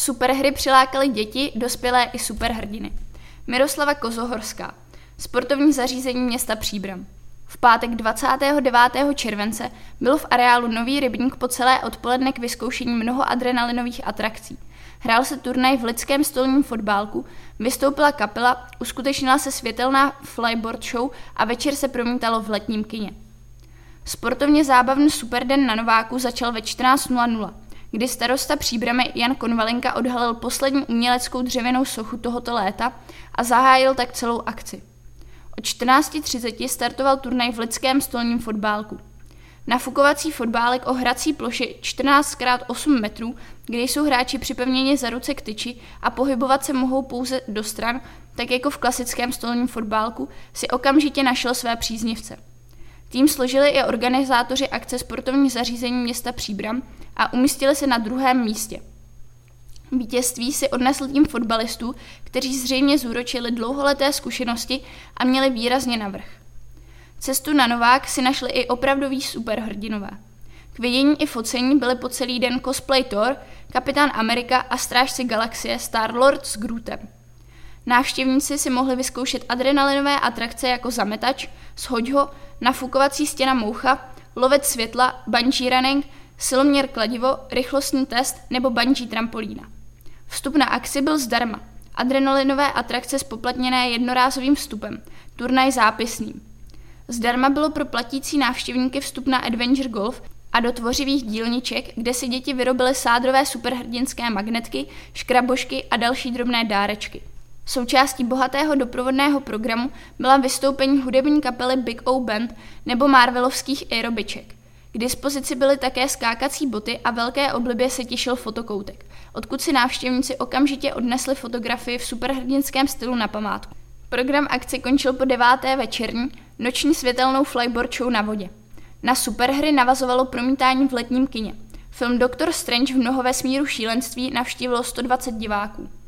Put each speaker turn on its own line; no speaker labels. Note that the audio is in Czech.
Superhry přilákaly děti, dospělé i superhrdiny. Miroslava Kozohorská. Sportovní zařízení města Příbram. V pátek 29. července byl v areálu Nový rybník po celé odpoledne k vyzkoušení mnoho adrenalinových atrakcí. Hrál se turnaj v lidském stolním fotbálku, vystoupila kapela, uskutečnila se světelná flyboard show a večer se promítalo v letním kině. Sportovně zábavný Superden na Nováku začal ve 14.00, kdy starosta příbramy Jan Konvalinka odhalil poslední uměleckou dřevěnou sochu tohoto léta a zahájil tak celou akci. Od 14.30 startoval turnaj v lidském stolním fotbálku. Nafukovací fotbálek o hrací ploše 14x8 metrů, kde jsou hráči připevněni za ruce k tyči a pohybovat se mohou pouze do stran, tak jako v klasickém stolním fotbálku, si okamžitě našel své příznivce. Tým složili i organizátoři akce sportovní zařízení města Příbram a umístili se na druhém místě. Vítězství si odnesl tým fotbalistů, kteří zřejmě zúročili dlouholeté zkušenosti a měli výrazně navrh. Cestu na Novák si našli i opravdoví superhrdinové. K vidění i focení byly po celý den cosplay Thor, Kapitán Amerika a strážci galaxie Star-Lord s Grootem. Návštěvníci si mohli vyzkoušet adrenalinové atrakce jako zametač, shoď ho, nafukovací stěna moucha, lovec světla, bungee running, siloměr kladivo, rychlostní test nebo bungee trampolína. Vstup na akci byl zdarma. Adrenalinové atrakce spoplatněné jednorázovým vstupem, turnaj zápisným. Zdarma bylo pro platící návštěvníky vstup na Adventure Golf a do tvořivých dílniček, kde si děti vyrobily sádrové superhrdinské magnetky, škrabošky a další drobné dárečky. Součástí bohatého doprovodného programu byla vystoupení hudební kapely Big O Band nebo Marvelovských aerobiček. K dispozici byly také skákací boty a velké oblibě se těšil fotokoutek, odkud si návštěvníci okamžitě odnesli fotografii v superhrdinském stylu na památku. Program akce končil po deváté večerní, noční světelnou flyboard show na vodě. Na superhry navazovalo promítání v letním kině. Film Doktor Strange v mnoho vesmíru šílenství navštívilo 120 diváků.